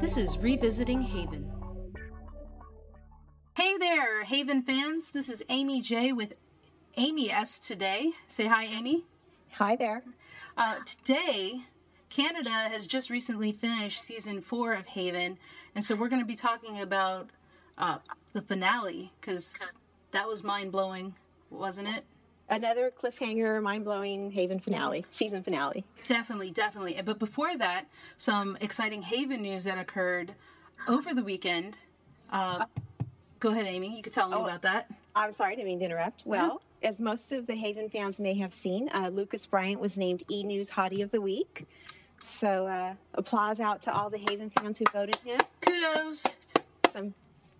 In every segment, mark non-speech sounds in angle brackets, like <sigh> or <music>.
This is Revisiting Haven. Hey there, Haven fans. This is Amy J with Amy S today. Say hi, Amy. Hi there. Uh, today, Canada has just recently finished season four of Haven, and so we're going to be talking about uh, the finale because that was mind blowing, wasn't it? Another cliffhanger, mind blowing Haven finale, season finale. Definitely, definitely. But before that, some exciting Haven news that occurred over the weekend. Uh, go ahead, Amy. You could tell me Oh. about that. I'm sorry, I didn't mean to interrupt. Well, as most of the Haven fans may have seen, uh, Lucas Bryant was named E News Hottie of the Week. So, uh, applause out to all the Haven fans who voted him. Kudos. Some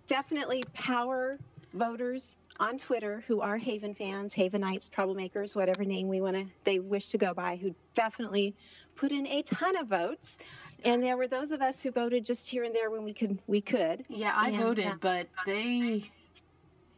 definitely power voters on Twitter who are Haven fans, Havenites, troublemakers, whatever name we want to they wish to go by, who definitely put in a ton of votes. And there were those of us who voted just here and there when we could we could. Yeah, I And, voted, uh, but they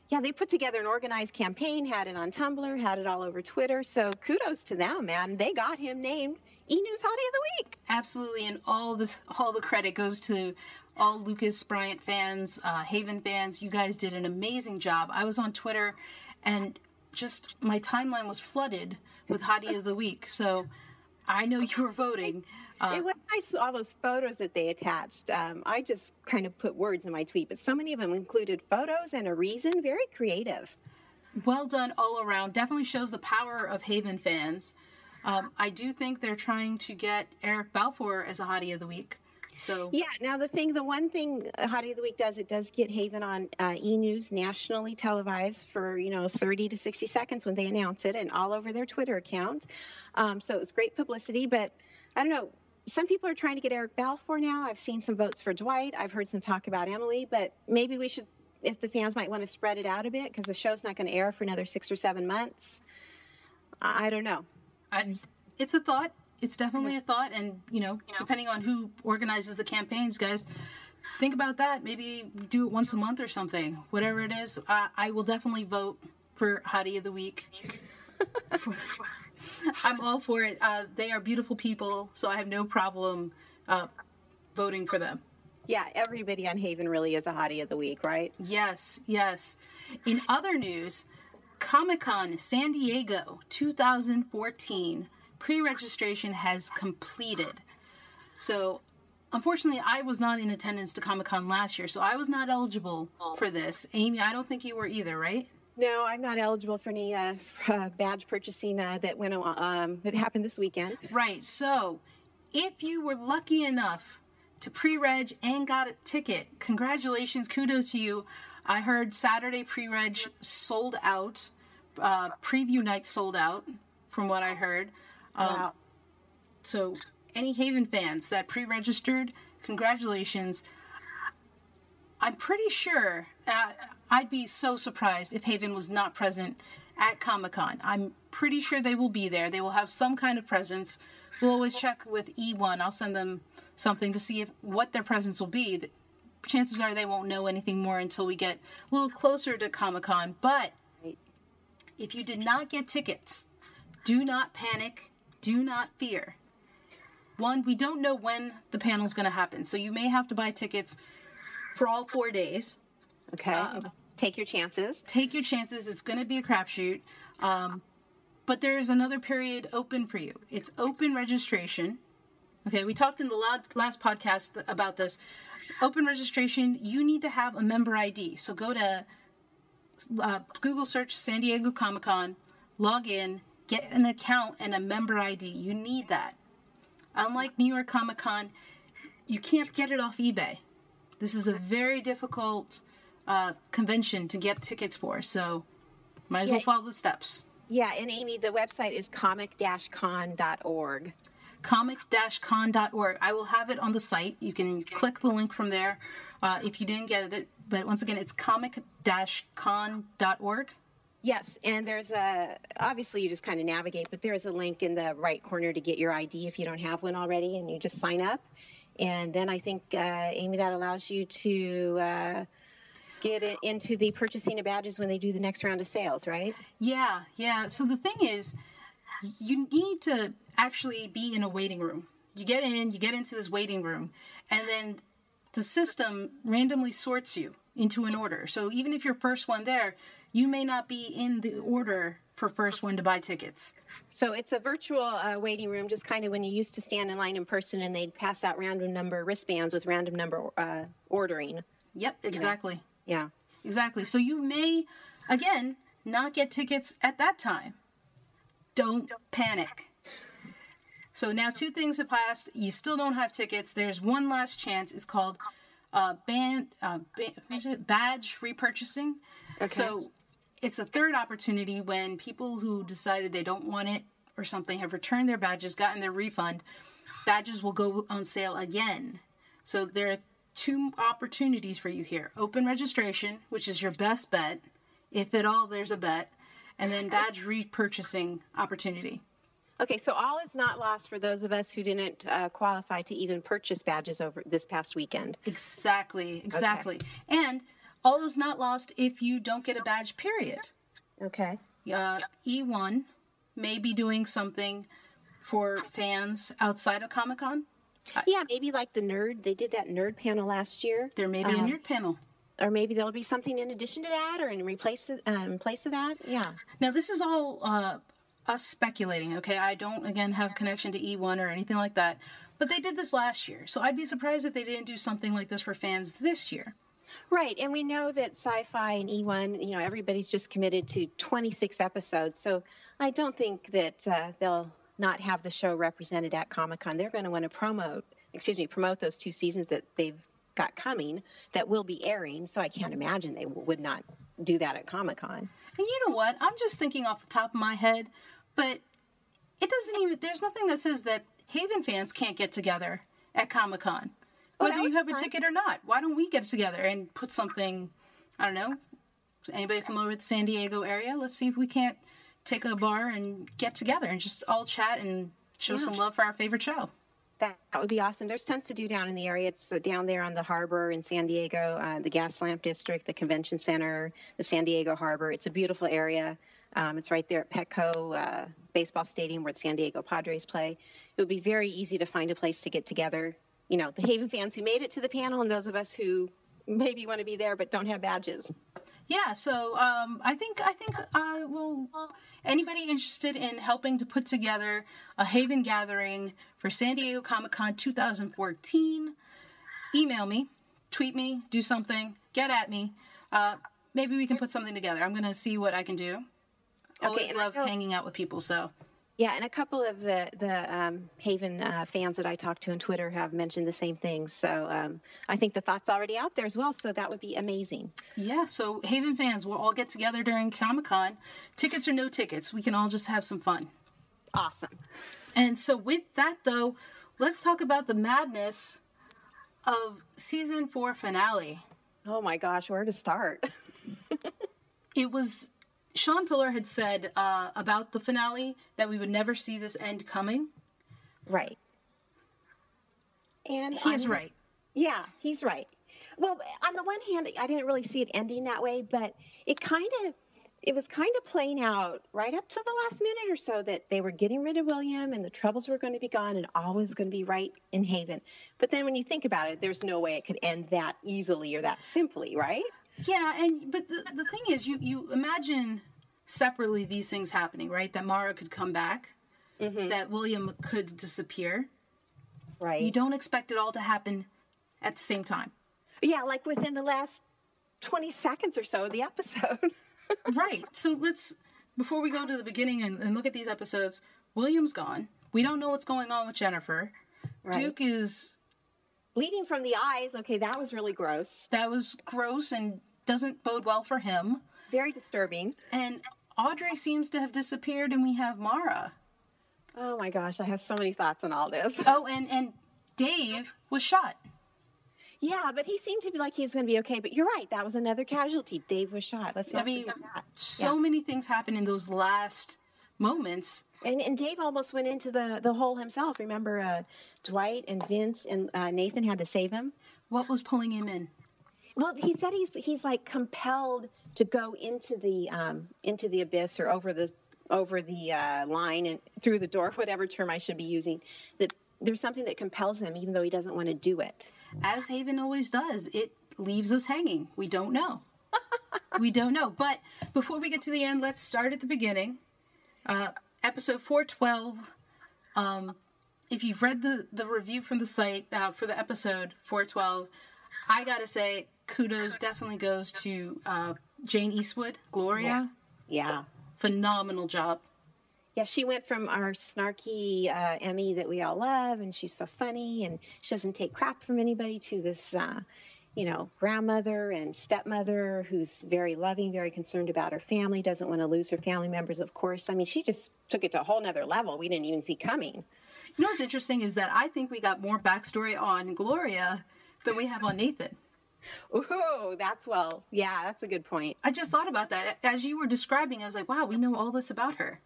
yeah, they put together an organized campaign, had it on Tumblr, had it all over Twitter. So kudos to them, man. They got him named E News Hottie of the Week. absolutely, and all the all the credit goes to all Lucas Bryant fans, uh, Haven fans. You guys did an amazing job. I was on Twitter, and just my timeline was flooded with Hottie of the Week. So I know you were voting. Uh, it was nice, all those photos that they attached. Um, I just kind of put words in my tweet, but so many of them included photos and a reason. Very creative. well done all around. Definitely shows the power of Haven fans. Um, I do think they're trying to get Eric Balfour as a Hottie of the Week. So Yeah. Now the thing, the one thing uh, Hottie of the Week does, it does get Haven on uh, E News nationally televised for you know 30 to 60 seconds when they announce it, and all over their Twitter account. Um, so it was great publicity. But I don't know. Some people are trying to get Eric Balfour now. I've seen some votes for Dwight. I've heard some talk about Emily. But maybe we should, if the fans might want to spread it out a bit, because the show's not going to air for another six or seven months. I I don't know. I, it's a thought. It's definitely a thought, and you know, depending on who organizes the campaigns, guys, think about that. Maybe do it once a month or something. Whatever it is, I, I will definitely vote for Hottie of the Week. <laughs> I'm all for it. Uh, they are beautiful people, so I have no problem uh, voting for them. Yeah, everybody on Haven really is a Hottie of the Week, right? Yes, yes. In other news, Comic Con San Diego 2014 pre registration has completed. So, unfortunately, I was not in attendance to Comic Con last year, so I was not eligible for this. Amy, I don't think you were either, right? No, I'm not eligible for any uh, uh, badge purchasing uh, that went. Um, it happened this weekend. Right. So, if you were lucky enough to pre-reg and got a ticket, congratulations, kudos to you. I heard Saturday pre-reg sold out. Uh, preview night sold out, from what I heard. Um, wow. So, any Haven fans that pre-registered, congratulations. I'm pretty sure uh, I'd be so surprised if Haven was not present at Comic Con. I'm pretty sure they will be there. They will have some kind of presence. We'll always check with E1. I'll send them something to see if what their presence will be. The- Chances are they won't know anything more until we get a little closer to Comic Con. But if you did not get tickets, do not panic. Do not fear. One, we don't know when the panel is going to happen, so you may have to buy tickets for all four days. Okay, just take your chances. Take your chances. It's going to be a crapshoot. Um, but there's another period open for you. It's open registration. Okay, we talked in the last podcast about this. Open registration, you need to have a member ID. So go to uh, Google search San Diego Comic Con, log in, get an account and a member ID. You need that. Unlike New York Comic Con, you can't get it off eBay. This is a very difficult uh, convention to get tickets for, so might as well follow the steps. Yeah, and Amy, the website is comic-con.org. comic-con.org. I will have it on the site. You can click the link from there uh, if you didn't get it. But once again, it's comic-con.org. Yes, and there's a obviously you just kind of navigate, but there is a link in the right corner to get your ID if you don't have one already, and you just sign up. And then I think uh, Amy that allows you to uh, get it into the purchasing of badges when they do the next round of sales, right? Yeah, yeah. So the thing is, you need to actually be in a waiting room. You get in, you get into this waiting room, and then the system randomly sorts you into an order. So even if you're first one there, you may not be in the order for first one to buy tickets. So it's a virtual uh, waiting room, just kind of when you used to stand in line in person and they'd pass out random number wristbands with random number uh, ordering. Yep, exactly. Yeah. Exactly. So you may, again, not get tickets at that time. Don't panic. So now two things have passed. You still don't have tickets. There's one last chance. It's called uh, ban, uh, badge repurchasing. Okay. So it's a third opportunity when people who decided they don't want it or something have returned their badges, gotten their refund. Badges will go on sale again. So there are two opportunities for you here open registration, which is your best bet. If at all, there's a bet. And then badge repurchasing opportunity. Okay, so all is not lost for those of us who didn't uh, qualify to even purchase badges over this past weekend. Exactly, exactly. And all is not lost if you don't get a badge, period. Okay. Uh, E1 may be doing something for fans outside of Comic Con. Yeah, maybe like the nerd. They did that nerd panel last year. There may be a nerd panel. Or maybe there'll be something in addition to that, or in replace uh, in place of that. Yeah. Now this is all uh, us speculating. Okay, I don't again have connection to E1 or anything like that, but they did this last year, so I'd be surprised if they didn't do something like this for fans this year. Right, and we know that Syfy and E1, you know, everybody's just committed to 26 episodes, so I don't think that uh, they'll not have the show represented at Comic Con. They're going to want to promote, excuse me, promote those two seasons that they've got coming that will be airing. So I can't imagine they would not do that at Comic Con. And you know what? I'm just thinking off the top of my head, but it doesn't even. There's nothing that says that Haven fans can't get together at Comic Con, Oh, whether you have be a fun. ticket or not. Why don't we get together and put something? I don't know. Anybody familiar with the San Diego area? Let's see if we can't take a bar and get together and just all chat and show some love for our favorite show. That, that would be awesome. There's tons to do down in the area. It's uh, down there on the harbor in San Diego, uh, the Gaslamp District, the Convention Center, the San Diego Harbor. It's a beautiful area. Um, it's right there at Petco uh, Baseball Stadium where the San Diego Padres play. It would be very easy to find a place to get together. You know, the Haven fans who made it to the panel and those of us who maybe want to be there but don't have badges. Yeah, so um, I think I think I will. Anybody interested in helping to put together a Haven gathering for San Diego Comic Con 2014? Email me, tweet me, do something, get at me. Uh, maybe we can put something together. I'm gonna see what I can do. Always and I love hanging out with people. So Yeah, and a couple of the the um, Haven uh, fans that I talked to on Twitter have mentioned the same things. So um, I think the thought's already out there as well. So that would be amazing. yeah, so Haven fans, we'll all get together during Comic Con. Tickets or no tickets, we can all just have some fun. Awesome. And so, with that, though, let's talk about the madness of season four finale. Oh my gosh, where to start? <laughs> It was Shawn Piller had said uh, about the finale that we would never see this end coming. right. And He is I'm- right. Yeah, he's right. Well, on the one hand, I didn't really see it ending that way, but it kind of it was kind of playing out right up to the last minute or so that they were getting rid of William and the troubles were going to be gone and all was going to be right in Haven. But then when you think about it, there's no way it could end that easily or that simply, right? Yeah, and but the, the thing is, you you imagine separately these things happening, right? That Mara could come back, mm-hmm. that William could disappear. Right. You don't expect it all to happen at the same time. Yeah, like within the last 20 seconds or so of the episode. <laughs> right. So let's before we go to the beginning and, and look at these episodes, William's gone. We don't know what's going on with Jennifer. Right. Duke is Bleeding from the eyes, okay, that was really gross. that was gross and doesn't bode well for him. Very disturbing. And Audrey seems to have disappeared and we have Mara. Oh my gosh, I have so many thoughts on all this. <laughs> Oh, and and Dave was shot. Yeah, but he seemed to be like he was going to be okay. But you're right, that was another casualty. Dave was shot. Let's not I mean, so many things happen in those last moments. And, and Dave almost went into the, the hole himself. Remember, uh, Dwight and Vince and uh, Nathan had to save him. What was pulling him in? Well, he said he's he's like compelled to go into the um, into the abyss or over the over the uh, line and through the door, whatever term I should be using. That there's something that compels him, even though he doesn't want to do it. As Haven always does, it leaves us hanging. We don't know. <laughs> we don't know. But before we get to the end, let's start at the beginning. Uh, episode 412. Um, if you've read the, the review from the site uh, for the episode 412, I gotta say, kudos definitely goes to uh, Jayne Eastwood, Gloria. Yeah. Phenomenal job. Yeah, she went from our snarky uh, Emmy that we all love, and she's so funny, and she doesn't take crap from anybody, to this, uh, you know, grandmother and stepmother who's very loving, very concerned about her family, doesn't want to lose her family members, of course. I mean, she just took it to a whole nother level we didn't even see coming. You know what's interesting is that I think we got more backstory on Gloria than we have on Nathan. Ooh, that's well, yeah, that's a good point. I just thought about that as you were describing. I was like, wow, we know all this about her.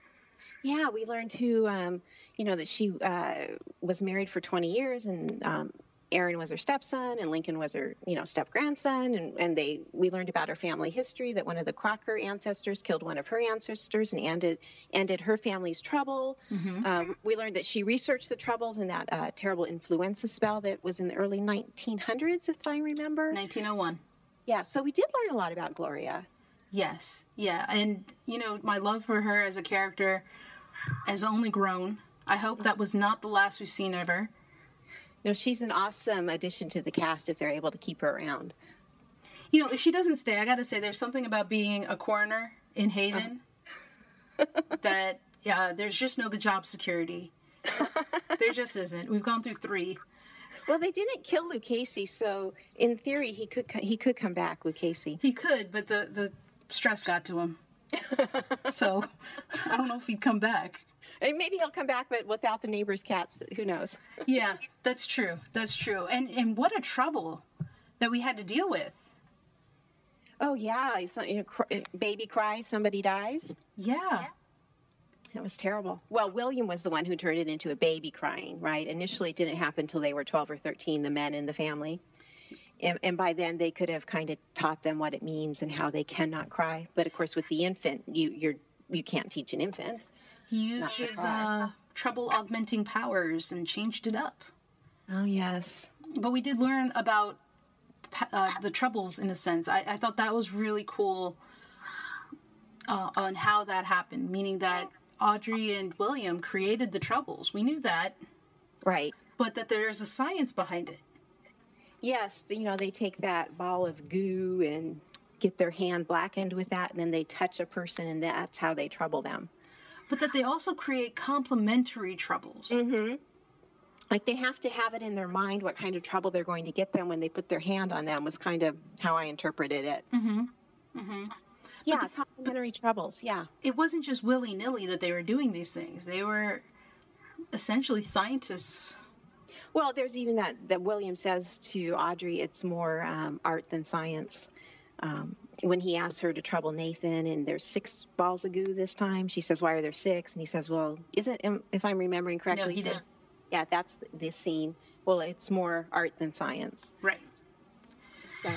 Yeah, we learned who, um, you know, that she uh, was married for 20 years and um, Aaron was her stepson and Lincoln was her, you know, step grandson. And, and they, we learned about her family history that one of the Crocker ancestors killed one of her ancestors and ended, ended her family's trouble. Mm-hmm. Uh, we learned that she researched the troubles and that uh, terrible influenza spell that was in the early 1900s, if I remember. 1901. Yeah, so we did learn a lot about Gloria. Yes, yeah. And, you know, my love for her as a character has only grown. I hope that was not the last we've seen of her. No, she's an awesome addition to the cast if they're able to keep her around. You know, if she doesn't stay, I got to say, there's something about being a coroner in Haven uh. <laughs> that, yeah, there's just no good job security. <laughs> there just isn't. We've gone through three. Well, they didn't kill Lucchese, so in theory he could he could come back, Lucchese. He could, but the the stress got to him. <laughs> so I don't know if he'd come back. And maybe he'll come back, but without the neighbor's cats. Who knows? yeah, that's true. That's true. And and what a trouble that we had to deal with. Oh yeah, you know, baby cries, somebody dies. Yeah. It was terrible. Well, William was the one who turned it into a baby crying, right? Initially, it didn't happen until they were 12 or 13, the men in the family. And, and, by then, they could have kind of taught them what it means and how they cannot cry. But of course, with the infant, you you're you can't teach an infant. He used his uh, trouble augmenting powers and changed it up. Oh, yes. But we did learn about uh, the troubles in a sense. I, I, thought that was really cool uh, on how that happened, meaning that Audrey and William created the troubles. We knew that. Right. But that there's a science behind it. Yes, you know, they take that ball of goo and get their hand blackened with that, and then they touch a person, and that's how they trouble them but that they also create complementary troubles. Mm-hmm. Like they have to have it in their mind what kind of trouble they're going to get them when they put their hand on them, was kind of how I interpreted it. Mm-hmm. Mm-hmm. Yeah, the, complementary but, troubles. Yeah. It wasn't just willy nilly that they were doing these things, they were essentially scientists. Well, there's even that that William says to Audrey, it's more um, art than science. Um, when he asks her to trouble Nathan, and there's six balls of goo this time, she says, "Why are there six? And he says, "Well, isn't if I'm remembering correctly?" No, he did. Yeah, that's this scene. Well, it's more art than science. Right. So.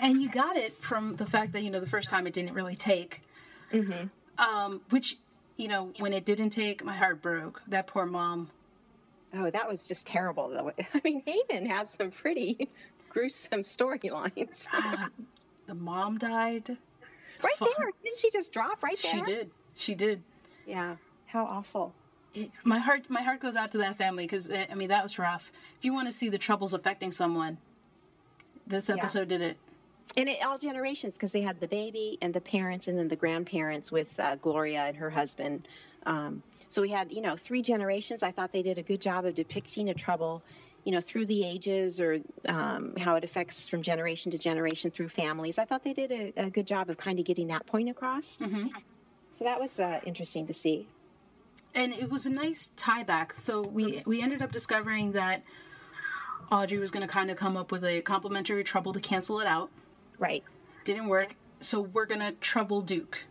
And you got it from the fact that you know the first time it didn't really take. Mm-hmm. Um, which you know when it didn't take, my heart broke. That poor mom. Oh, that was just terrible. Though. <laughs> I mean, Haven has some pretty gruesome <laughs> storylines. uh, <laughs> the mom died. Right there. Didn't she just drop right there? She did. She did. Yeah. How awful. It, my heart, my heart goes out to that family because eh, I mean that was rough. If you want to see the troubles affecting someone, this episode yeah. did it. And it all generations because they had the baby and the parents and then the grandparents with uh, Gloria and her husband. Um, so we had, you know, three generations. I thought they did a good job of depicting a trouble you know, through the ages or um, how it affects from generation to generation through families. I thought they did a, a good job of kind of getting that point across. Mm-hmm. So that was uh, interesting to see. And it was a nice tie back. So we we ended up discovering that Audrey was going to kind of come up with a complimentary trouble to cancel it out. Right. Didn't work. So we're going to trouble Duke.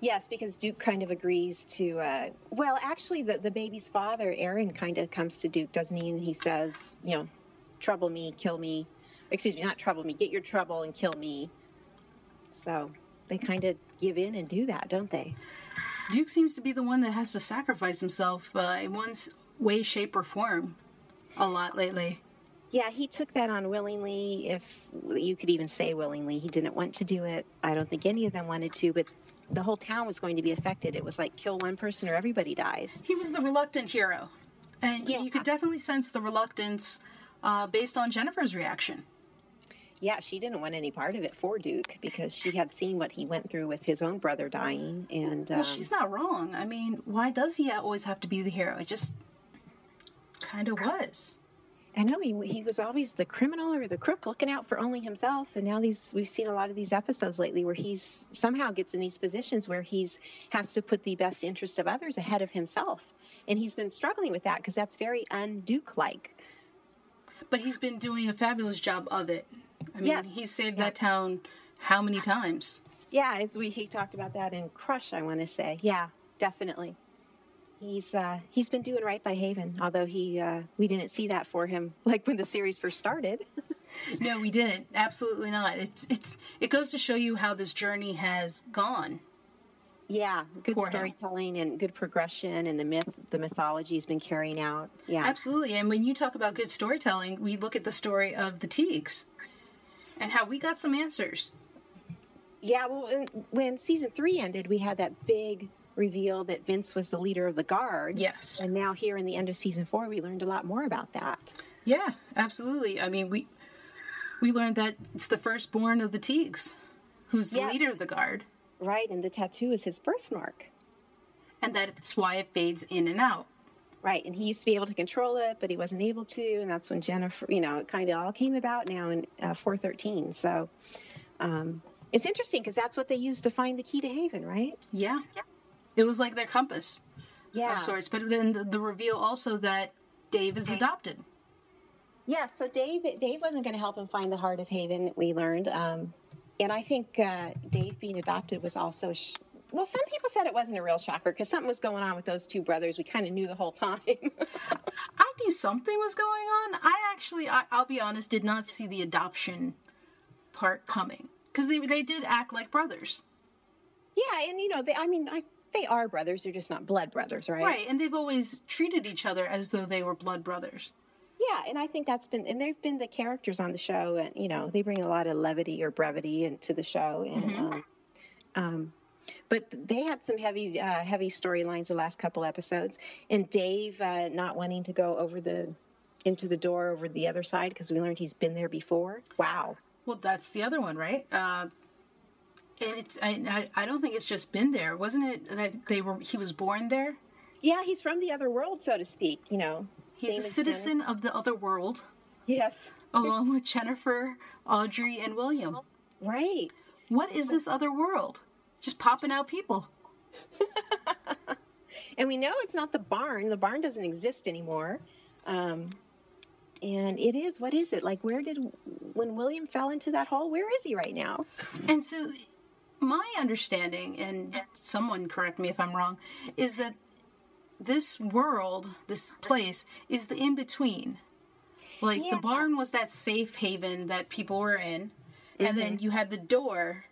Yes, because Duke kind of agrees to. Uh, well, actually, the the baby's father, Aaron, kind of comes to Duke, doesn't he? And he says, you know, trouble me, kill me. Excuse me, not trouble me. Get your trouble and kill me. So they kind of give in and do that, don't they? Duke seems to be the one that has to sacrifice himself. Uh, once way, shape, or form a lot lately. Yeah, he took that on willingly. If you could even say willingly, he didn't want to do it. I don't think any of them wanted to, but the whole town was going to be affected. It was like kill one person or everybody dies. He was the reluctant hero. And Yeah. you could definitely sense the reluctance uh, based on Jennifer's reaction. Yeah, she didn't want any part of it for Duke because she had seen what he went through with his own brother dying, and um, Well, she's not wrong. I mean, why does he always have to be the hero? It just kind of was. I know he he was always the criminal or the crook looking out for only himself, and now these we've seen a lot of these episodes lately where he's somehow gets in these positions where he's has to put the best interest of others ahead of himself, and he's been struggling with that because that's very un-Duke like. But he's been doing a fabulous job of it. I mean, Yes. he's saved that town how many times? Yeah, as we he talked about that in Crush, I want to say. Yeah, definitely. He's uh, he's been doing right by Haven, although he uh, we didn't see that for him <laughs> like when the series first started. <laughs> No, we didn't. Absolutely not. It's it's it goes to show you how this journey has gone. yeah, good For him. storytelling and good progression, and the myth, the mythology has been carrying out. Yeah, Absolutely. And when you talk about good storytelling, we look at the story of the Teagues and how we got some answers. yeah. Well, when season three ended, we had that big reveal that Vince was the leader of the guard. Yes. and now here in the end of season four, we learned a lot more about that. Yeah, absolutely. I mean, we we learned that it's the firstborn of the Teagues who's the Yeah. leader of the guard, Right, and the tattoo is his birthmark. and that's why it fades in and out. Right, and he used to be able to control it, but he wasn't able to, and that's when Jennifer, you know, it kind of all came about now in uh, 413. So um, it's interesting because that's what they used to find the key to Haven, right? Yeah. It was like their compass Yeah. of sorts. But then the, the reveal also that Dave is adopted. Yeah, so Dave, Dave wasn't going to help him find the heart of Haven. We learned, um, and I think uh, Dave being adopted was also. Sh- well, some people said it wasn't a real shocker because something was going on with those two brothers. We kind of knew the whole time. <laughs> I knew something was going on. I actually, I, I'll be honest, did not see the adoption part coming because they they did act like brothers, yeah, and you know, they, I mean, I, they are brothers. They're just not blood brothers, right? right? And they've always treated each other as though they were blood brothers. Yeah, and I think that's been, and they've been the characters on the show, and you know, they bring a lot of levity or brevity into the show, and um, um, but they had some heavy, uh, heavy storylines the last couple episodes, and Dave uh, not wanting to go over the into the door over the other side because we learned he's been there before. Wow. Well, that's the other one, right? Uh, and it's I, I I don't think it's just been there, wasn't it? That they were he was born there. Yeah, he's from the other world, so to speak. You know, He's a citizen of the other world, Yes. along with Jennifer, Audrey, and William. Right. What is this other world? Just popping out people. <laughs> And we know it's not the barn. The barn doesn't exist anymore. Um, and it is, what is it? Like, where did, when William fell into that hole, where is he right now? And so, my understanding, and someone correct me if I'm wrong, is that this world, this place, is the in between. Like Yeah. the barn was that safe haven that people were in, and then you had the door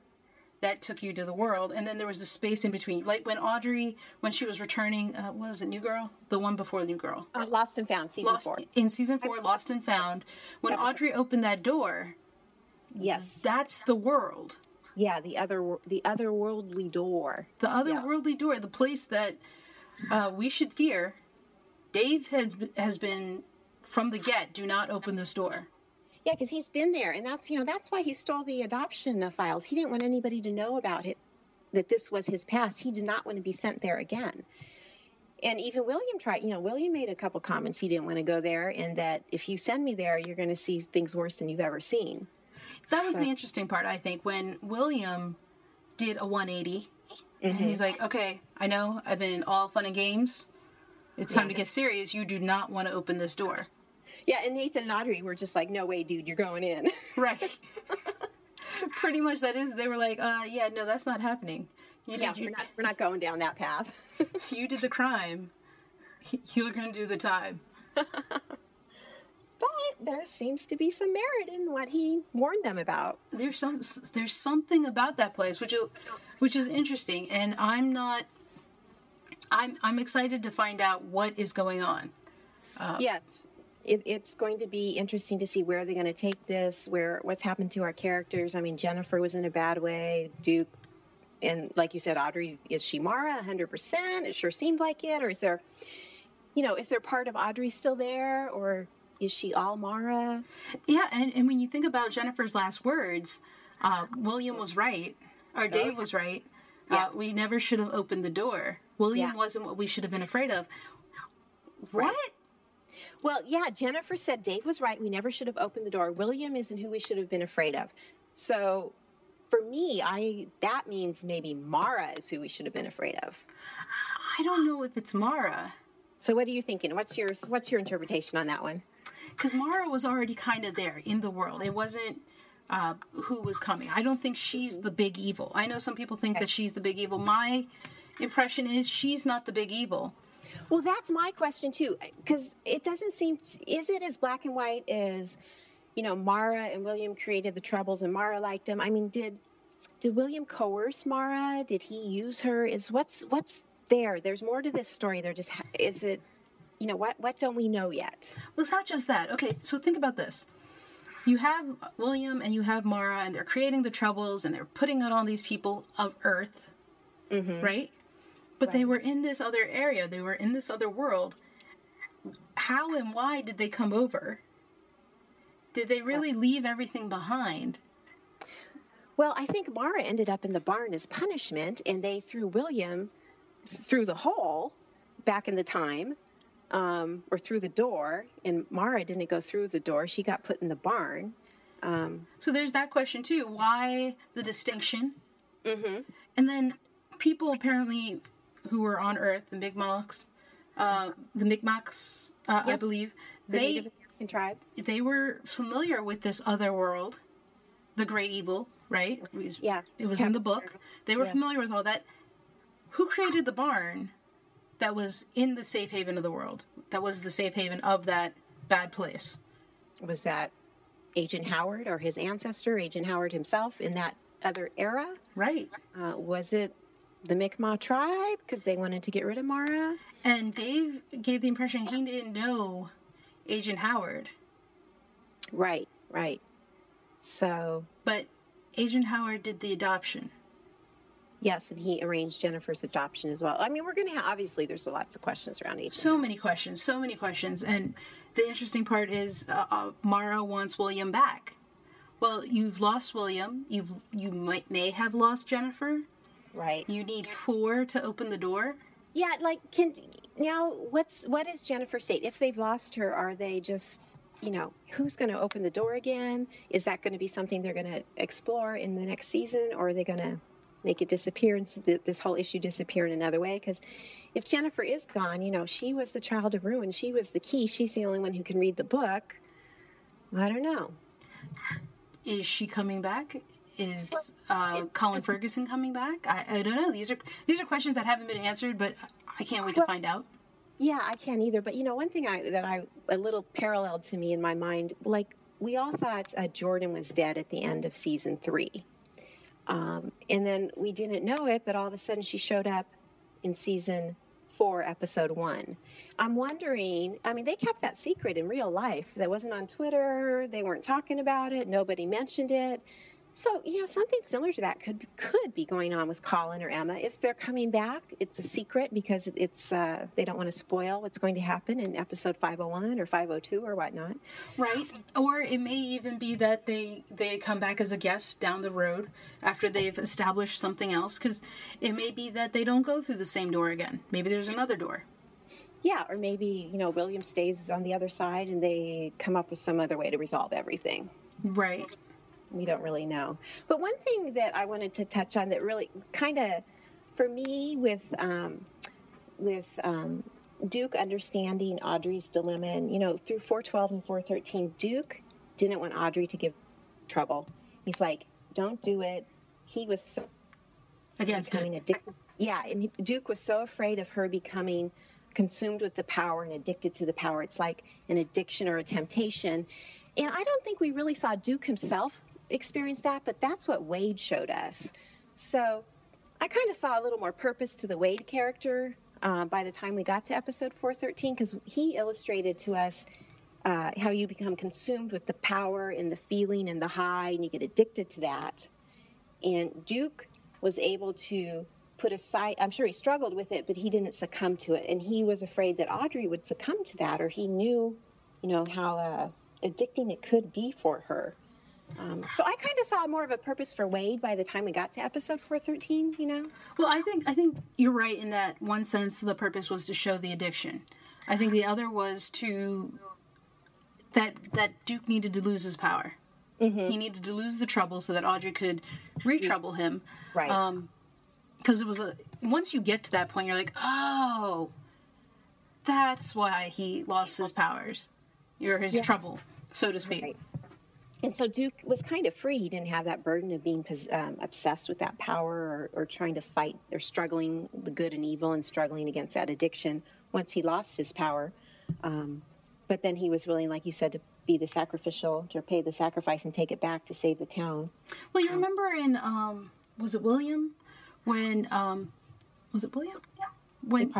that took you to the world, and then there was the space in between. Like when Audrey, when she was returning, uh, what was it, New Girl? The one before New Girl. Uh, Lost and Found, season Lost four. in season four, Lost and Found. When Audrey opened that door, Yes. that's the world. Yeah, the other, the otherworldly door. the Yeah. otherworldly door, the place that uh, we should fear. Dave has has been from the get. Do not open this door. Yeah, because he's been there, and that's you know that's why he stole the adoption uh, files. He didn't want anybody to know about it, that this was his past. He did not want to be sent there again. And even William tried. You know, William made a couple comments. He didn't want to go there, and that if you send me there, you're going to see things worse than you've ever seen. That was the interesting part, I think, when William did a 180, and he's like, "Okay, I know I've been all fun and games. It's time to get serious. You do not want to open this door." Yeah, and Nathan and Audrey were just like, "No way, dude, you're going in." <laughs> Right. Pretty much that is. They were like, "Uh, yeah, no, that's not happening. You yeah, did you, we're not, we're not going down that path. <laughs> you did the crime. <laughs> You're gonna do the time." But there seems to be some merit in what he warned them about. there's some there's something about that place which is which is interesting and i'm not i'm i'm excited to find out what is going on Uh, yes. It, it's going to be interesting to see where they're going to take this, where what's happened to our characters. I mean, Jennifer was in a bad way. Duke, and like you said, Audrey, is she Mara 100%? It sure seemed like it. Or is there, you know, is there part of Audrey still there? Or is she all Mara? Yeah, and, and when you think about Jennifer's last words, uh, William was right, or Dave was right. Uh, yeah. Uh, we never should have opened the door. William yeah. wasn't what we should have been afraid of. Right. What? Well, yeah, Jennifer said Dave was right. We never should have opened the door. William isn't who we should have been afraid of. So for me, I that means maybe Mara is who we should have been afraid of. I don't know if it's Mara. So what are you thinking? What's your what's your interpretation on that one? Because Mara was already kind of there in the world. It wasn't uh, who was coming. I don't think she's the big evil. I know some people think that she's the big evil. My impression is she's not the big evil. Well, that's my question too, because it doesn't seem. Is it as black and white as, you know, Mara and William created the troubles and Mara liked them? I mean, did did William coerce Mara? Did he use her? Is what's what's there? There's more to this story. There just is it. You know what? What don't we know yet? Well, it's not just that. Okay, so think about this you have William and you have Mara, and they're creating the troubles and they're putting it on these people of Earth, mm-hmm. right? But right. they were in this other area, they were in this other world. How and why did they come over? Did they really leave everything behind? Well, I think Mara ended up in the barn as punishment, and they threw William through the hole back in the time um, or through the door, and Mara didn't go through the door. She got put in the barn. Um, so there's that question too. Why the distinction? Mm-hmm. And then people apparently who were on Earth, the Mi'kmaq, uh, the Mi'kmaq, uh, yes. I believe, the they tribe. They were familiar with this other world, the great evil, right? It was, yeah, it was in the book. They were familiar with all that. Who created the barn? That was in the safe haven of the world. That was the safe haven of that bad place. Was that Agent Howard or his ancestor, Agent Howard himself, in that other era? Right. Uh, was it the Mi'kmaq tribe because they wanted to get rid of Mara? And Dave gave the impression he didn't know Agent Howard. Right, right. So. But Agent Howard did the adoption. Yes, and he arranged Jennifer's adoption as well. I mean, we're going to have, obviously, there's lots of questions around Agent. So many questions, so many questions. And the interesting part is uh, uh, Mara wants William back. Well, you've lost William. You've you might may have lost Jennifer. Right. You need four to open the door. Yeah, like can now what's what is Jennifer state? If they've lost her, are they just you know, who's going to open the door again? Is that going to be something they're going to explore in the next season, or are they going to make it disappear and this whole issue disappear in another way. Because if Jennifer is gone, you know, she was the child of ruin. She was the key. She's the only one who can read the book. I don't know. Is she coming back? Is uh, Colin Ferguson coming back? I, I don't know. These are these are questions that haven't been answered, but I can't wait to find out. Yeah, I can't either. But you know, one thing I that I a little paralleled to me in my mind, like we all thought uh, Jordan was dead at the end of season three. Um, and then we didn't know it, but all of a sudden she showed up in season four, episode one. I'm wondering, I mean, they kept that secret in real life. That wasn't on Twitter. They weren't talking about it. Nobody mentioned it. So, you know, something similar to that could could be going on with Colin or Emma. If they're coming back, it's a secret because it's uh, they don't want to spoil what's going to happen in episode 501 or 502 or whatnot. Right. Or it may even be that they they come back as a guest down the road after they've established something else because it may be that they don't go through the same door again. Maybe there's another door. Yeah, or maybe, you know, William stays on the other side and they come up with some other way to resolve everything. Right we don't really know. But one thing that I wanted to touch on that really kind of, for me, with um, with um, Duke understanding Audrey's dilemma, and you know, through 412 and 413, Duke didn't want Audrey to give trouble. He's like, "Don't do it." He was so against becoming it. addicted. Yeah, and Duke was so afraid of her becoming consumed with the power and addicted to the power. It's like an addiction or a temptation. And I don't think we really saw Duke himself experienced that, but that's what Wade showed us. So I kind of saw a little more purpose to the Wade character. uh, by the time we got to episode 413 because he illustrated to us uh, how you become consumed with the power and the feeling and the high, and you get addicted to that. And Duke was able to put aside, I'm sure he struggled with it, but he didn't succumb to it. And he was afraid that Audrey would succumb to that, or he knew, you know, how uh, addicting it could be for her. Um, so I kind of saw more of a purpose for Wade by the time we got to episode 413, you know? Well, I think I think you're right in that one sense the purpose was to show the addiction. I think the other was to that that Duke needed to lose his power. Mm-hmm. He needed to lose the trouble so that Audrey could retrouble him. Right. Um, because it was a once you get to that point, you're like, oh, that's why he lost his powers, or his yeah. trouble, so to speak. Right. And so Duke was kind of free. He didn't have that burden of being um, obsessed with that power or, or trying to fight or struggling the good and evil and struggling against that addiction once he lost his power. Um, but then he was willing, like you said, to be the sacrificial, to pay the sacrifice and take it back to save the town. Well, you remember in um, was it William when um, was it William? Yeah. When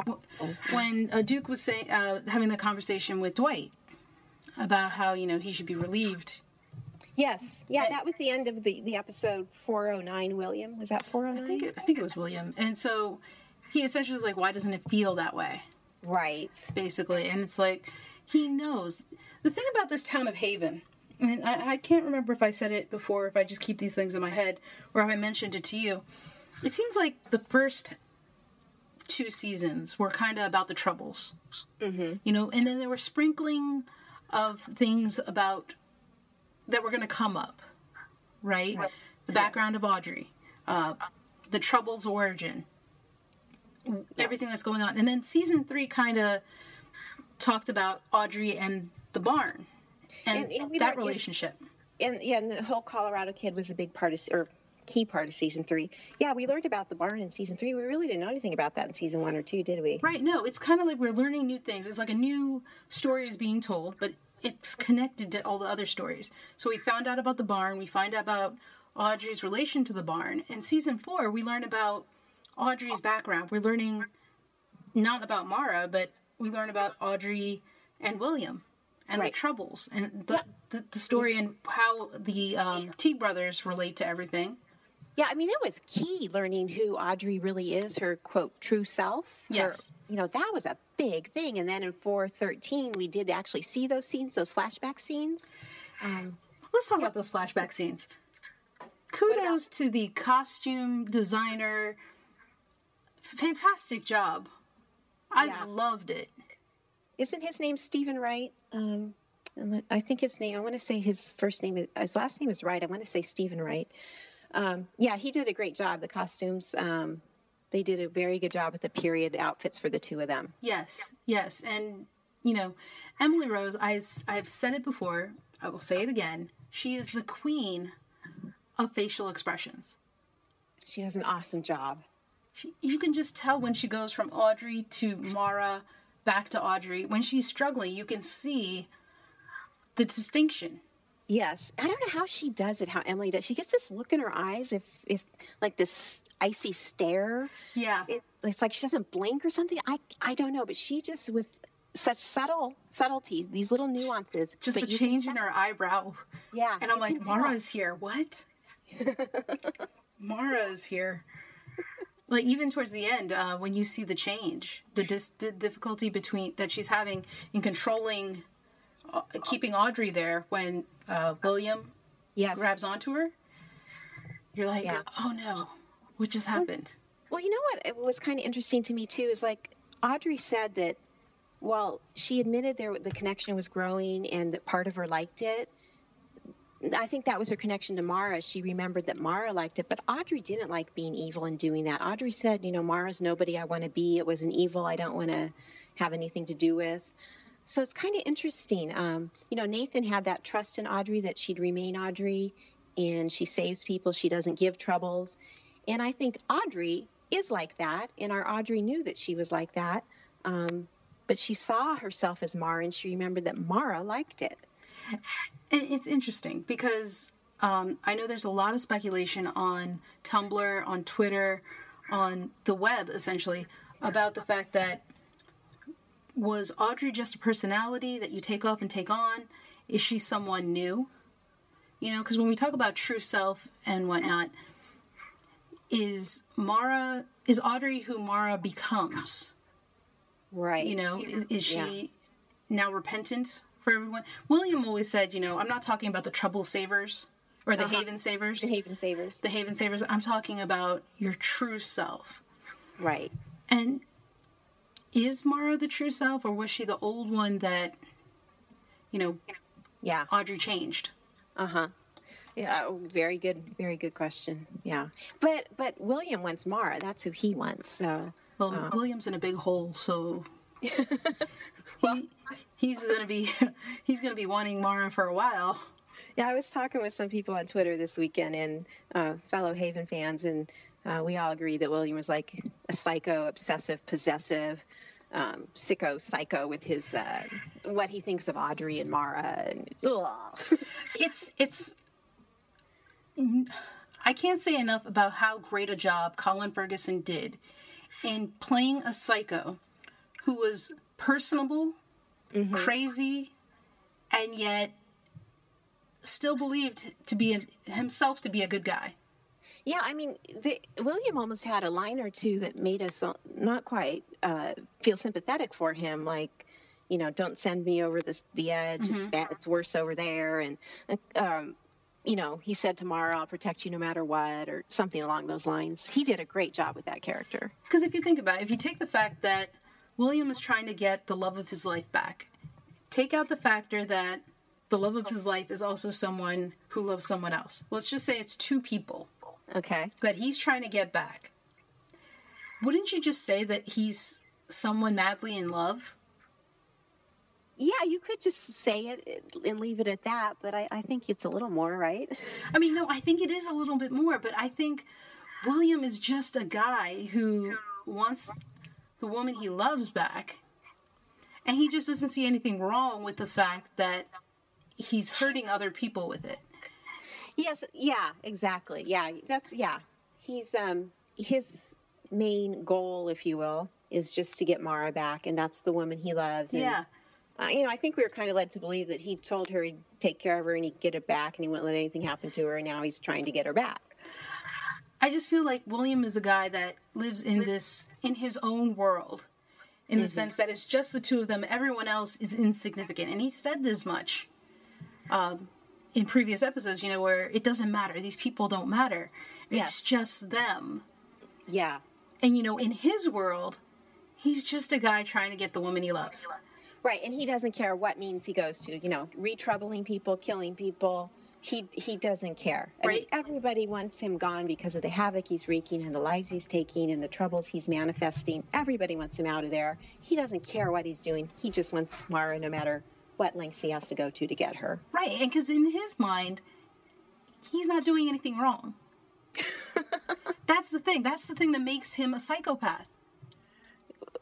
when uh, Duke was saying uh, having the conversation with Dwight about how you know he should be relieved. Yes, yeah, that was the end of the the episode 409. William was that 409? I think it, I think it was William, and so he essentially was like, "Why doesn't it feel that way?" Right. Basically, and it's like he knows. The thing about this town of Haven, and I, I can't remember if I said it before, if I just keep these things in my head, or if I mentioned it to you. It seems like the first two seasons were kind of about the troubles, mm-hmm. you know, and then there were sprinkling of things about that were going to come up, right? right. The background of Audrey, uh, the troubles origin, everything that's going on, and then season three kind of talked about Audrey and the barn and, and, and that relationship. And yeah, and the whole Colorado kid was a big part of, or key part of season three. Yeah, we learned about the barn in season three. We really didn't know anything about that in season one or two, did we? Right. No, it's kind of like we're learning new things. It's like a new story is being told, but it's connected to all the other stories. So we found out about the barn. We find out about Audrey's relation to the barn. In season four, we learn about Audrey's background. We're learning not about Mara, but we learn about Audrey and William and right. the troubles and the, yeah. the, the, story and how the um, Teague brothers relate to everything. Yeah, I mean, it was key learning who Audrey really is, her quote, true self. Yes. Her, you know, that was a big thing. And then in 413, we did actually see those scenes, those flashback scenes. Um, Let's talk yeah. about those flashback scenes. Kudos to the costume designer. Fantastic job. I yeah. loved it. Isn't his name Stephen Wright? Um, I think his name. I want to say his first name. Is, his last name is Wright. I want to say Stephen Wright. Um, yeah, he did a great job. The costumes. Um, they did a very good job with the period outfits for the two of them. Yes, yes, and you know, Emily Rose. I I've said it before. I will say it again. She is the queen of facial expressions. She does an awesome job. She, you can just tell when she goes from Audrey to Mara back to Audrey. When she's struggling, you can see the distinction. Yes, I don't know how she does it. How Emily does. She gets this look in her eyes, if if like this icy stare. Yeah, it, it's like she doesn't blink or something. I I don't know, but she just with such subtle subtleties, these little nuances. Just a change in her eyebrow. Yeah, and I'm like, Mara's here. What? <laughs> Mara's here. Like even towards the end, uh, when you see the change, the, dis- the difficulty between that she's having in controlling, keeping Audrey there when uh, William yes. grabs onto her, you're like, yeah. oh no, what just happened? Well, you know what? It was kind of interesting to me too. Is like Audrey said that, well, she admitted there the connection was growing and that part of her liked it, I think that was her connection to Mara. She remembered that Mara liked it, but Audrey didn't like being evil and doing that. Audrey said, you know, Mara's nobody I want to be. It was an evil I don't want to have anything to do with. So it's kind of interesting. Um, you know, Nathan had that trust in Audrey that she'd remain Audrey and she saves people, she doesn't give troubles. And I think Audrey is like that, and our Audrey knew that she was like that. Um, but she saw herself as Mara and she remembered that Mara liked it. It's interesting because um, I know there's a lot of speculation on Tumblr, on Twitter, on the web, essentially, about the fact that was Audrey just a personality that you take off and take on? Is she someone new? You know, because when we talk about true self and whatnot, is Mara is Audrey who Mara becomes? Right. You know, is, is she yeah. now repentant for everyone? William always said, you know, I'm not talking about the trouble savers or the uh-huh. haven savers. The haven savers. The haven savers. I'm talking about your true self. Right. And is Mara the true self or was she the old one that you know yeah Audrey changed? Uh-huh. Yeah, oh, very good, very good question. Yeah, but but William wants Mara. That's who he wants. So well, uh, William's in a big hole, so well, <laughs> he, he's gonna be <laughs> he's gonna be wanting Mara for a while. Yeah, I was talking with some people on Twitter this weekend and uh, fellow Haven fans, and uh, we all agree that William was like a psycho, obsessive, possessive, um, sicko, psycho with his uh, what he thinks of Audrey and Mara. And, <laughs> it's it's I can't say enough about how great a job Colin Ferguson did in playing a psycho who was personable, mm-hmm. crazy, and yet still believed to be a, himself to be a good guy. Yeah, I mean, the, William almost had a line or two that made us not quite uh, feel sympathetic for him, like, you know, don't send me over the the edge. Mm-hmm. It's bad, it's worse over there, and um, you know, he said tomorrow I'll protect you no matter what, or something along those lines. He did a great job with that character. Because if you think about it, if you take the fact that William is trying to get the love of his life back, take out the factor that the love of his life is also someone who loves someone else. Let's just say it's two people. Okay. That he's trying to get back. Wouldn't you just say that he's someone madly in love? Yeah, you could just say it and leave it at that, but I, I think it's a little more, right? I mean, no, I think it is a little bit more, but I think William is just a guy who wants the woman he loves back. And he just doesn't see anything wrong with the fact that he's hurting other people with it. Yes, yeah, exactly. Yeah, that's yeah. He's um his main goal, if you will, is just to get Mara back, and that's the woman he loves. And, yeah. Uh, you know, I think we were kind of led to believe that he told her he'd take care of her and he'd get it back, and he wouldn't let anything happen to her. And now he's trying to get her back. I just feel like William is a guy that lives in this in his own world, in mm-hmm. the sense that it's just the two of them. Everyone else is insignificant, and he said this much. Um, in previous episodes, you know, where it doesn't matter. These people don't matter. It's just them. Yeah. And, you know, in his world, he's just a guy trying to get the woman he loves. Right. And he doesn't care what means he goes to, you know, retroubling people, killing people. He, he doesn't care. I right. Mean, everybody wants him gone because of the havoc he's wreaking and the lives he's taking and the troubles he's manifesting. Everybody wants him out of there. He doesn't care what he's doing. He just wants Mara no matter what lengths he has to go to to get her. Right, and because in his mind, he's not doing anything wrong. <laughs> That's the thing. That's the thing that makes him a psychopath.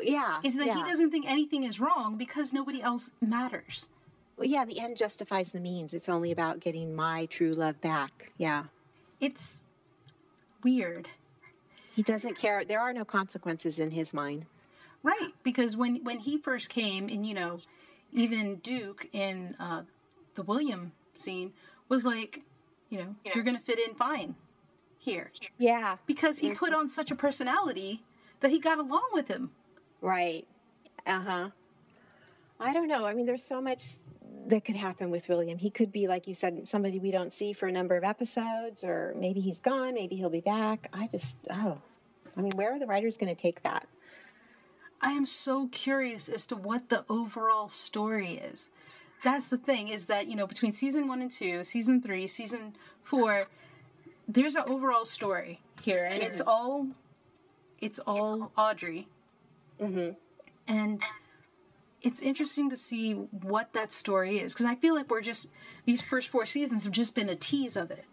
Yeah. Is that yeah. he doesn't think anything is wrong because nobody else matters. Well, yeah, the end justifies the means. It's only about getting my true love back. Yeah. It's weird. He doesn't care. There are no consequences in his mind. Right, because when when he first came and you know, even Duke in uh, the William scene was like, you know, yeah. you're going to fit in fine here. Yeah. Because he put on such a personality that he got along with him. Right. Uh huh. I don't know. I mean, there's so much that could happen with William. He could be, like you said, somebody we don't see for a number of episodes, or maybe he's gone, maybe he'll be back. I just, oh. I mean, where are the writers going to take that? I am so curious as to what the overall story is. That's the thing is that, you know, between season one and two, season three, season four, there's an overall story here, and it's all it's all Audrey. Mm-hmm. And it's interesting to see what that story is because I feel like we're just these first four seasons have just been a tease of it.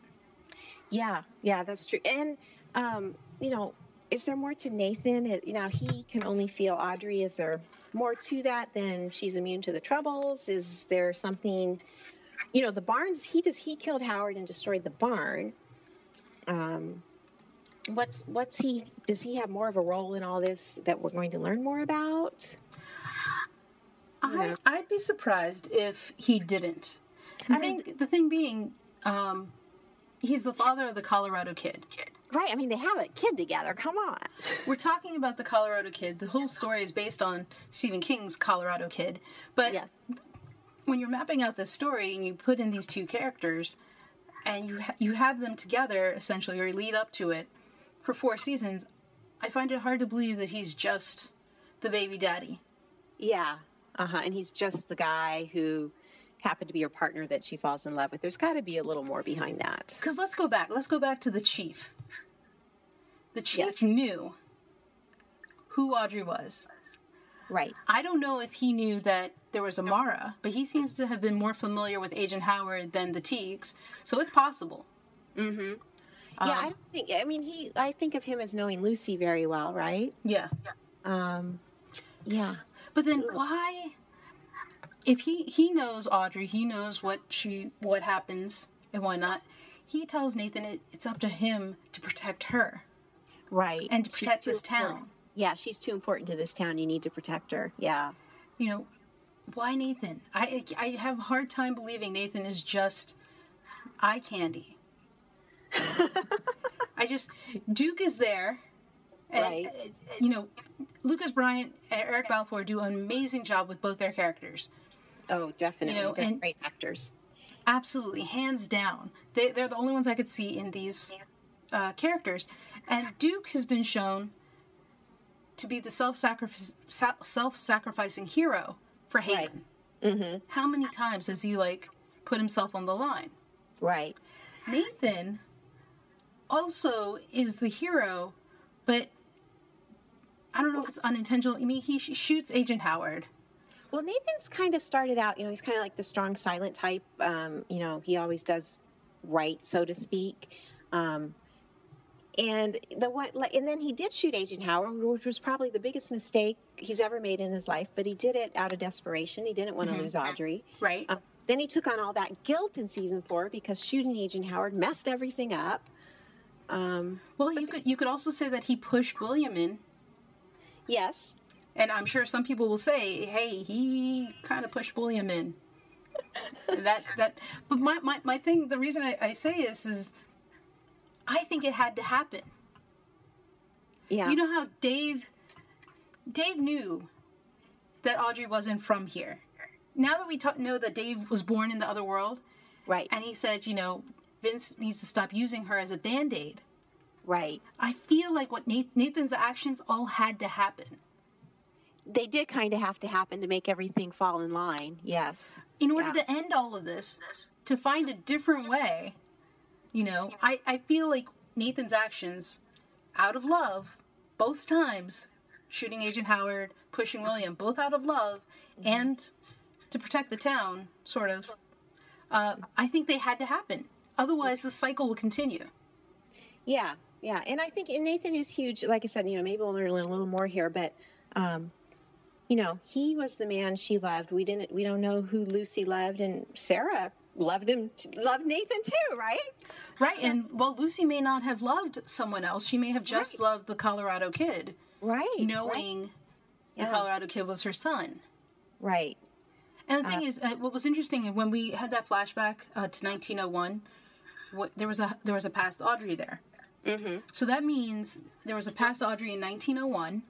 Yeah, yeah, that's true. And um, you know, is there more to Nathan? You know, he can only feel Audrey. Is there more to that than she's immune to the troubles? Is there something, you know, the barns? He just he killed Howard and destroyed the barn. Um, what's what's he? Does he have more of a role in all this that we're going to learn more about? I, I'd be surprised if he didn't. I thing, the thing being, um, he's the father of the Colorado kid. Right. I mean, they have a kid together. Come on. We're talking about the Colorado kid. The whole story is based on Stephen King's Colorado kid. But Yeah. when you're mapping out this story and you put in these two characters and you ha- you have them together essentially or lead up to it for four seasons, I find it hard to believe that he's just the baby daddy. Yeah. Uh huh. And he's just the guy who happened to be her partner that she falls in love with. There's got to be a little more behind that. Because let's go back. Let's go back to the chief. The chief knew who Audrey was. Right. I don't know if he knew that there was a Mara, but he seems to have been more familiar with Agent Howard than the Teagues, so it's possible. Mm-hmm. yeah, I don't think. I mean, he. I think of him as knowing Lucy very well, right? Yeah. Um, yeah. But then why if he he knows Audrey, he knows what she what happens and why not. he tells Nathan it, it's up to him to protect her Right. and to protect this important. town. Yeah, she's too important to this town. You need to protect her. Yeah. You know, why Nathan? I I have a hard time believing Nathan is just eye candy. <laughs> I just Duke is there. And, Right. uh, You know, Lucas Bryant and Eric Balfour do an amazing job with both their characters. Oh, definitely. You know, They're and- great actors. Absolutely, hands down. They, they're the only ones I could see in these uh, characters. And Duke has been shown to be the self-sacrifice, sa- self-sacrificing hero for Haven. Mm-hmm. How many times has he like put himself on the line? Right. Nathan also is the hero, but I don't know if it's unintentional. I mean, he sh- shoots Agent Howard. Well, Nathan's kind of started out, you know, he's kind of like the strong silent type. Um, you know, he always does right, so to speak. Um, and the one, like, and then he did shoot Agent Howard, which was probably the biggest mistake he's ever made in his life. But he did it out of desperation. He didn't want to lose Audrey. Right. Um, then he took on all that guilt in season four because shooting Agent Howard messed everything up. Um, Well, you could you could also say that he pushed William in yes, And I'm sure some people will say, "Hey, he kind of pushed William in." <laughs> that that, but my, my, my thing, the reason I, I say is is, I think it had to happen. yeah, You know how Dave, Dave knew that Audrey wasn't from here. Now that we ta- know that Dave was born in the other world, right, and he said, you know, Vince needs to stop using her as a band aid. right. I feel like what Nathan's actions all had to happen. They did kind of have to happen to make everything fall in line. Yes. in order Yeah. to end all of this, to find a different way, you know, I, I feel like Nathan's actions, out of love, both times, shooting Agent Howard, pushing William, both out of love, and to protect the town, sort of, uh, I think they had to happen. Otherwise, the cycle will continue. Yeah, yeah, and I think and Nathan is huge. Like I said, you know, maybe we'll learn a little more here, but um, you know, he was the man she loved. We didn't, we don't know who Lucy loved, and Sarah loved him, loved Nathan too, right? Right, and well, Lucy may not have loved someone else. She may have just Right. loved the Colorado kid, Right. knowing the Yeah. Colorado kid was her son. Right. And the thing is, uh, what was interesting when we had that flashback uh, to 1901, what, there was a there was a past Audrey there. Mm-hmm. So that means there was a past Audrey in 1901.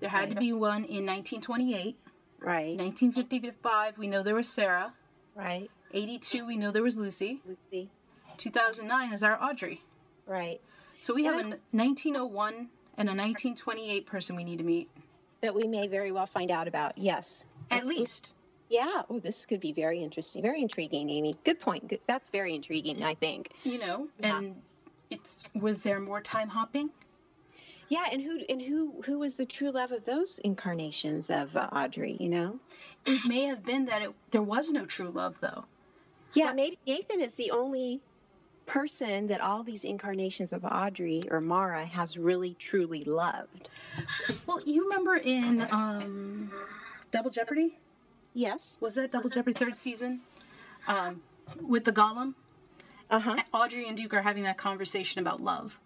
There had to be one in 1928. Right. 1955, we know there was Sarah. Right. 82, we know there was Lucy. Lucy. 2009 is our Audrey. Right. So we have a 1901 and a 1928 person we need to meet, That we may very well find out about. Yes. at least. Yeah. Oh, this could be very interesting, very intriguing, Amy. Good point. Good. That's very intriguing. I think. You know, Yeah. and it's was there more time hopping? Yeah, and who and who who was the true love of those incarnations of uh, Audrey? You know. It may have been that it, there was no true love, though. Yeah, maybe Nathan is the only person that all these incarnations of Audrey or Mara has really truly loved. Well, you remember in um, Double Jeopardy? Yes. Was that Double Jeopardy third season? Um, with the Golem? Uh huh. Audrey and Duke are having that conversation about love.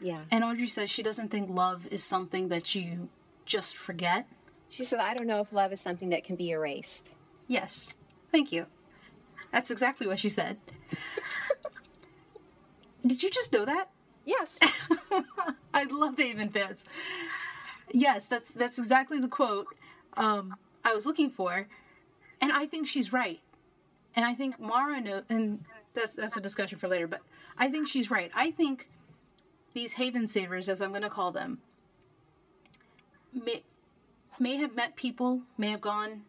Yeah. And Audrey says she doesn't think love is something that you just forget. She said, I don't know if love is something that can be erased. Yes. Thank you. That's exactly what she said. Did you just know that? Yes. <laughs> I love Haven fans. Yes, that's that's exactly the quote um, I was looking for, and I think she's right. And I think Mara know, and that's that's a discussion for later. But I think she's right. I think these Haven savers, as I'm going to call them, may may have met people, may have gone,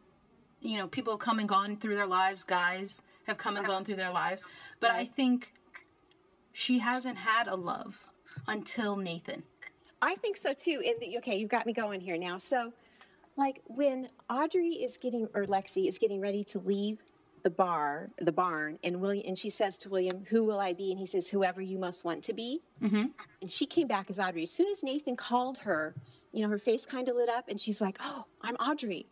you know, people have come and gone through their lives. Guys have come and gone through their lives, but I think she hasn't had a love until Nathan. I think so too. In the, okay, you've got me going here now. So, like when Audrey is getting or Lexi is getting ready to leave the bar, the barn, and William and she says to William, "Who will I be?" And he says, "Whoever you most want to be." Mm-hmm. And she came back as Audrey. As soon as Nathan called her, you know, her face kind of lit up, and she's like, "Oh, I'm Audrey."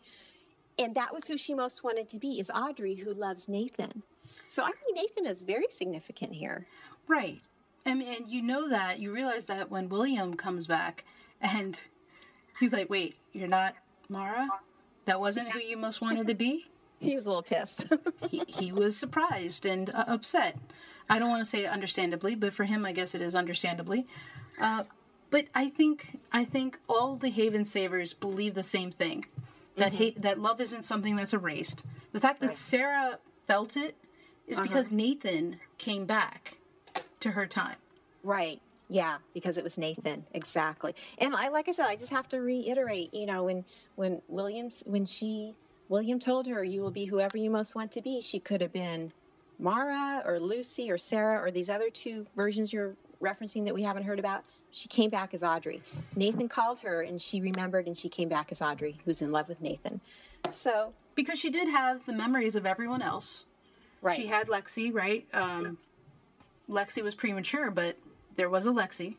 And that was who she most wanted to be is Audrey, who loves Nathan. So I think Nathan is very significant here. Right. Mean, and you know that you realize that when William comes back, and he's like, "Wait, you're not Mara? That wasn't who you most wanted to be." <laughs> He was a little pissed. <laughs> he, he was surprised and uh, upset. I don't want to say understandably, but for him, I guess it is understandably. Uh, but I think I think all the Haven Savers believe the same thing that Mm-hmm. ha- that love isn't something that's erased. The fact that Sarah felt it is Uh-huh. because Nathan came back to her time. Right. Yeah, because it was Nathan exactly. And I like I said, I just have to reiterate, you know, when when Williams when she William told her you will be whoever you most want to be, she could have been Mara or Lucy or Sarah or these other two versions you're referencing that we haven't heard about. She came back as Audrey. Nathan called her and she remembered and she came back as Audrey, who's in love with Nathan. So, Because she did have the memories of everyone else. right. She had Lexi, right? Um, Lexi was premature, but there was a Lexi.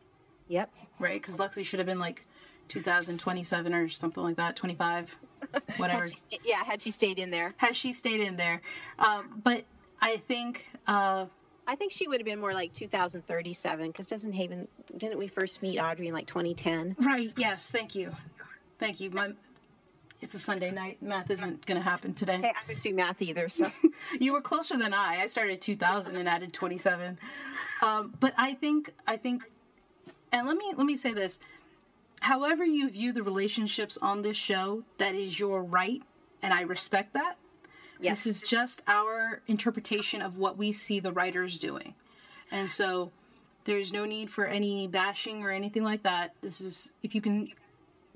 yep. right? Because Lexi should have been like 2027 or something like that, 25, <laughs> whatever. Had sta- yeah, had she stayed in there. Has she stayed in there? Um, but I think, uh, I think she would have been more like 2037 because doesn't Haven didn't we first meet Audrey in like 2010? right? Yes, thank you, thank you. My, it's a Sunday night. Math isn't going to happen today. Hey, I don't do math either, so <laughs> You were closer than I. I started 2000 and added 27. Um, but I think I think, and let me let me say this. However you view the relationships on this show, that is your right, and I respect that. Yes, This is just our interpretation of what we see the writers doing. And so there's no need for any bashing or anything like that. This is, if you can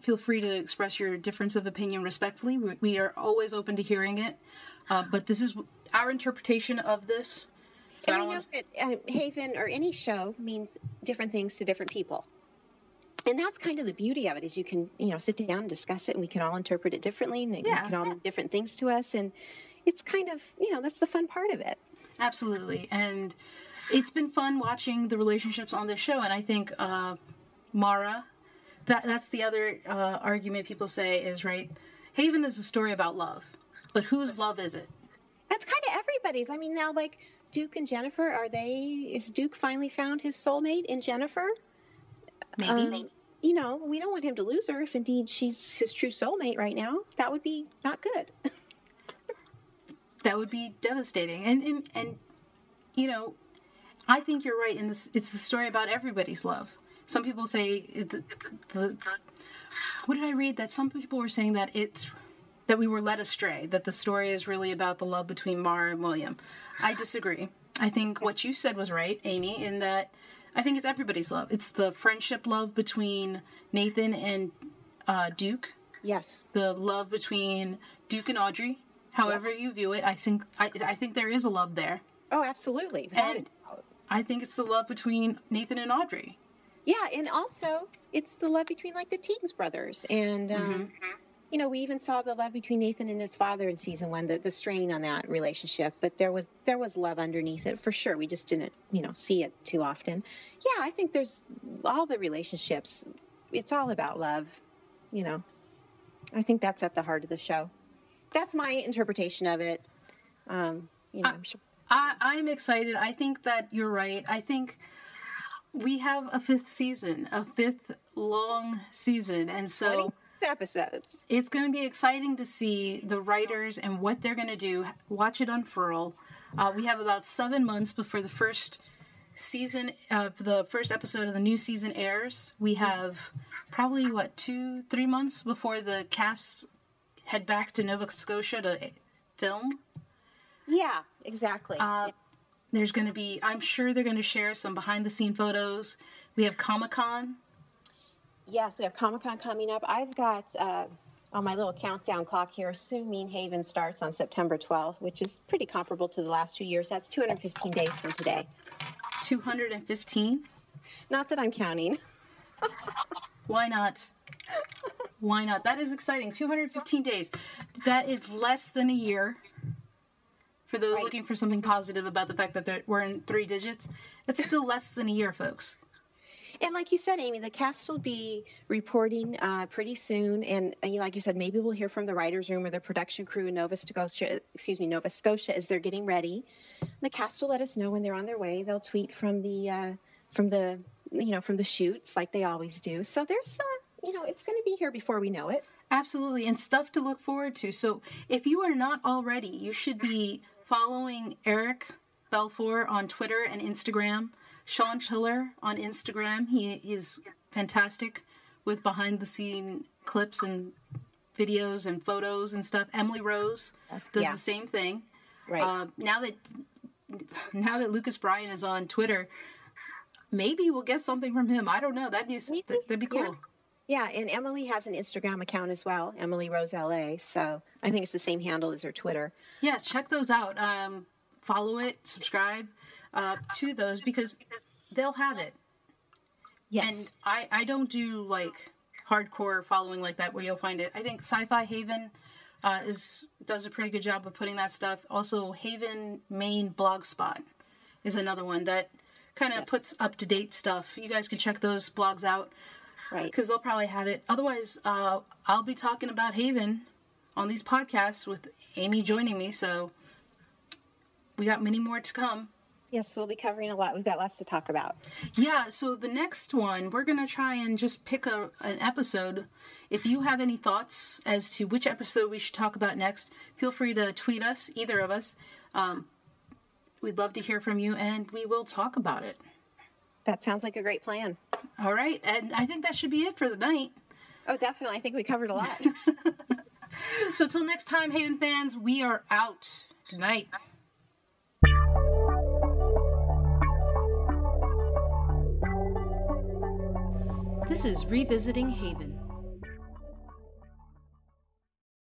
feel free to express your difference of opinion respectfully, we, we are always open to hearing it. Uh, but this is our interpretation of this. So I and don't we know that uh, Haven or any show means different things to different people. And that's kind of the beauty of it is you can, you know, sit down and discuss it and we can all interpret it differently and Yeah. it can all mean different things to us. And it's kind of, you know, that's the fun part of it. Absolutely. And it's been fun watching the relationships on this show. And I think uh, Mara, that that's the other uh, argument people say is right. Haven is a story about love, but whose love is it? That's kind of everybody's. I mean, now like Duke and Jennifer, are they, is Duke finally found his soulmate in Jennifer? Maybe. Um, you know, we don't want him to lose her if indeed she's his true soulmate right now. That would be not good. <laughs> that would be devastating. And, and and you know, I think you're right. In this, it's the story about everybody's love. Some people say the, the what did I read that some people were saying that it's that we were led astray. That the story is really about the love between Mara and William. I disagree. I think what you said was right, Amy, in that I think it's everybody's love. It's the friendship love between Nathan and uh, Duke yes. the love between Duke and Audrey. However you view it, I think I, I think there is a love there. Oh, absolutely. And. I think it's the love between Nathan and Audrey. Yeah, and also it's the love between like the Teagues brothers, and um, Mm-hmm. you know we even saw the love between Nathan and his father in season one, the, the strain on that relationship. But there was there was love underneath it for sure. We just didn't you know see it too often. Yeah, I think there's all the relationships. It's all about love, you know. I think that's at the heart of the show. That's my interpretation of it. Um, you know, I'm sure. I, I'm excited. I think that you're right. I think we have a fifth season, a fifth long season, and so episodes. It's going to be exciting to see the writers and what they're going to do. Watch it unfurl. Uh, we have about seven months before the first season of the first episode of the new season airs. We have probably what two, three months before the cast head back to Nova Scotia to film. Yeah, exactly. Uh, there's going to be, I'm sure they're going to share some behind the scene photos. We have Comic Con yes, we have Comic Con coming up. I've got uh, on my little countdown clock here, Assuming Haven starts on September 12th, which is pretty comparable to the last two years. That's 215 days from today. 215? Not that I'm counting. <laughs> Why not? Why not? That is exciting. 215 days. That is less than a year. For those right. looking for something positive about the fact that we're in three digits, it's still less than a year, folks. And like you said, Amy, the cast will be reporting uh, pretty soon. And, and, like you said, maybe we'll hear from the writers' room or the production crew in Nova Scotia. Excuse me, Nova Scotia, as they're getting ready. The cast will let us know when they're on their way. They'll tweet from the uh, from the you know from the shoots like they always do. So there's uh, you know it's going to be here before we know it. Absolutely, and stuff to look forward to. So if you are not already, you should be following Eric Balfour on Twitter and Instagram. Shawn Piller on Instagram. He is fantastic with behind the scene clips and videos and photos and stuff. Emily Rose does yeah. the same thing. Right. Uh, now that now that Lucas Bryant is on Twitter, maybe we'll get something from him. I don't know. That'd be that'd be cool. Yeah. Yeah, and Emily has an Instagram account as well, Emily Rose LA. So I think it's the same handle as her Twitter. Yes, check those out. Um, follow it, subscribe uh, to those because they'll have it. Yes. And I, I don't do like hardcore following like that where you'll find it. I think Syfy Haven uh, is does a pretty good job of putting that stuff. Also, Haven Maine Blogspot is another one that kind of yeah. puts up to date stuff. You guys can check those blogs out, right? Because they'll probably have it. Otherwise, uh, I'll be talking about Haven on these podcasts with Amy joining me. So we got many more to come. Yes, we'll be covering a lot. We've got lots to talk about. Yeah, so the next one, we're going to try and just pick a, an episode. If you have any thoughts as to which episode we should talk about next, feel free to tweet us, either of us. Um, we'd love to hear from you, and we will talk about it. That sounds like a great plan. All right, and I think that should be it for the night. Oh, definitely. I think we covered a lot. <laughs> so, till next time, Haven fans, we are out. Good night. This is Revisiting Haven.